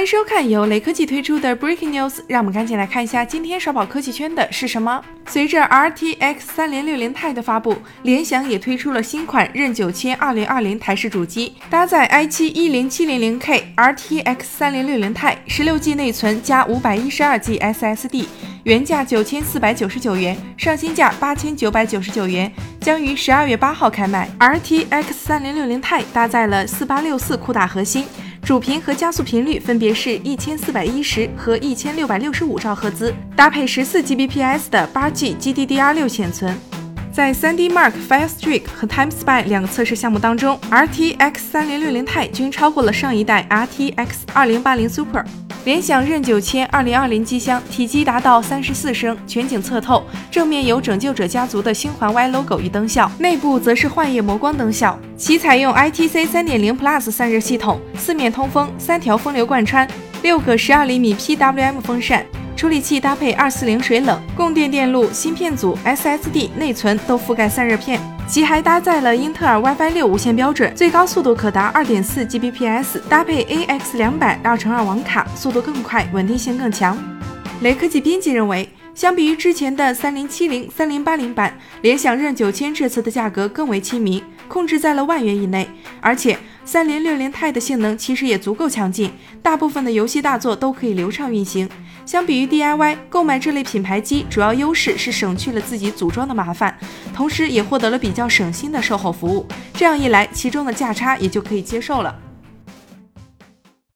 欢迎收看由雷科技推出的 Breaking News，让我们赶紧来看一下今天刷爆科技圈的是什么。随着 RTX 3060 Ti 的发布，联想也推出了新款任九千2020台式主机，搭载 i7 10700K RTX 3060 Ti，十六 G 内存加五百一十二 G SSD，原价九千四百九十九元，上新价八千九百九十九元，将于十二月八号开卖。RTX 3060 Ti 搭载了四八六四酷大核心。主频和加速频率分别是一千四百一十和一千六百六十五兆赫兹，搭配十四 Gbps 的八 G GDDR6 显存。在 3D Mark Firestreak 和 TimeSpy 两个测试项目当中，RTX 3060 Ti 均超过了上一代 RTX 2080 Super。联想任九千二零二零机箱体积达到三十四升，全景侧透，正面有拯救者家族的星环 Y logo 与灯效，内部则是幻夜磨光灯效。其采用 ITC 三点零 Plus 散热系统，四面通风，三条风流贯穿，六个十二厘米 PWM 风扇，处理器搭配二四零水冷，供电电路、芯片组、SSD、内存都覆盖散热片。其还搭载了英特尔 WiFi 六无线标准，最高速度可达二点四 Gbps，搭配 AX 两百二乘二网卡，速度更快，稳定性更强。雷科技编辑认为，相比于之前的三零七零、三零八零版，联想任九千这次的价格更为亲民，控制在了万元以内，而且三零六零 Ti 的性能其实也足够强劲，大部分的游戏大作都可以流畅运行。相比于 DIY 购买这类品牌机，主要优势是省去了自己组装的麻烦，同时也获得了比较省心的售后服务。这样一来，其中的价差也就可以接受了。